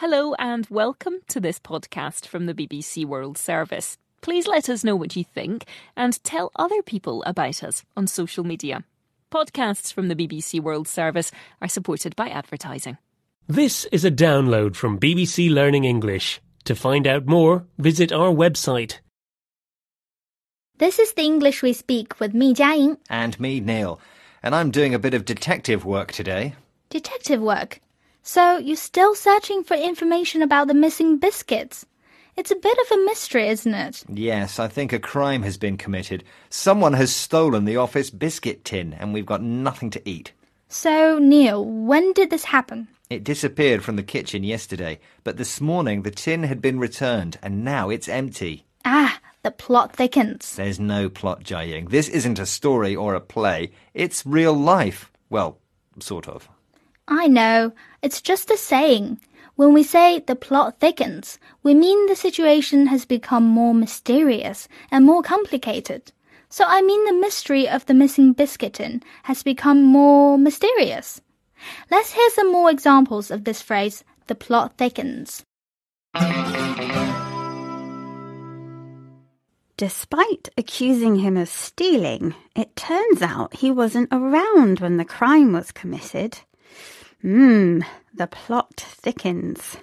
Hello and welcome to this podcast from the BBC World Service. Please let us know what you think and tell other people about us on social media. Podcasts from the BBC World Service are supported by advertising. This is a download from BBC Learning English. To find out more, visit our website. This is the English we speak with me, Jiaying. And me, Neil. And I'm doing a bit of detective work today. Detective work. So you're still searching for information about the missing biscuits? It's a bit of a mystery, isn't it? Yes, I think a crime has been committed. Someone has stolen the office biscuit tin, and we've got nothing to eat. So, Neil, when did this happen? It disappeared from the kitchen yesterday, but this morning the tin had been returned, and now it's empty. Ah, the plot thickens. There's no plot, Jiaying. This isn't a story or a play. It's real life. Well, sort of. I know. It's just a saying. When we say the plot thickens, we mean the situation has become more mysterious and more complicated. So I mean the mystery of the missing biscuit tin has become more mysterious. Let's hear some more examples of this phrase, the plot thickens. Despite accusing him of stealing, it turns out he wasn't around when the crime was committed. Mmm, the plot thickens.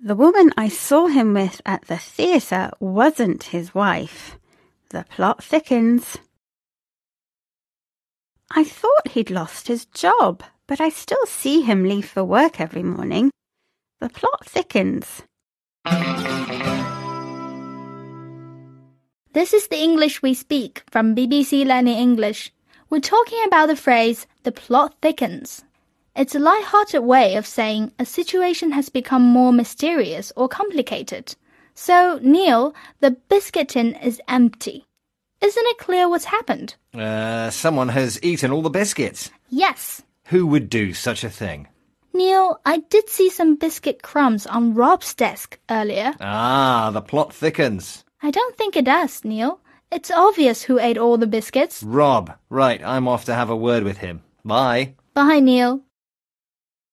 The woman I saw him with at the theatre wasn't his wife. The plot thickens. I thought he'd lost his job, but I still see him leave for work every morning. The plot thickens. This is the English we speak from BBC Learning English. We're talking about the phrase, the plot thickens. It's a light-hearted way of saying a situation has become more mysterious or complicated. So, Neil, the biscuit tin is empty. Isn't it clear what's happened? Uh, someone has eaten all the biscuits. Yes. Who would do such a thing? Neil, I did see some biscuit crumbs on Rob's desk earlier. Ah, the plot thickens. I don't think it does, Neil. It's obvious who ate all the biscuits. Rob. Right, I'm off to have a word with him. Bye. Bye, Neil.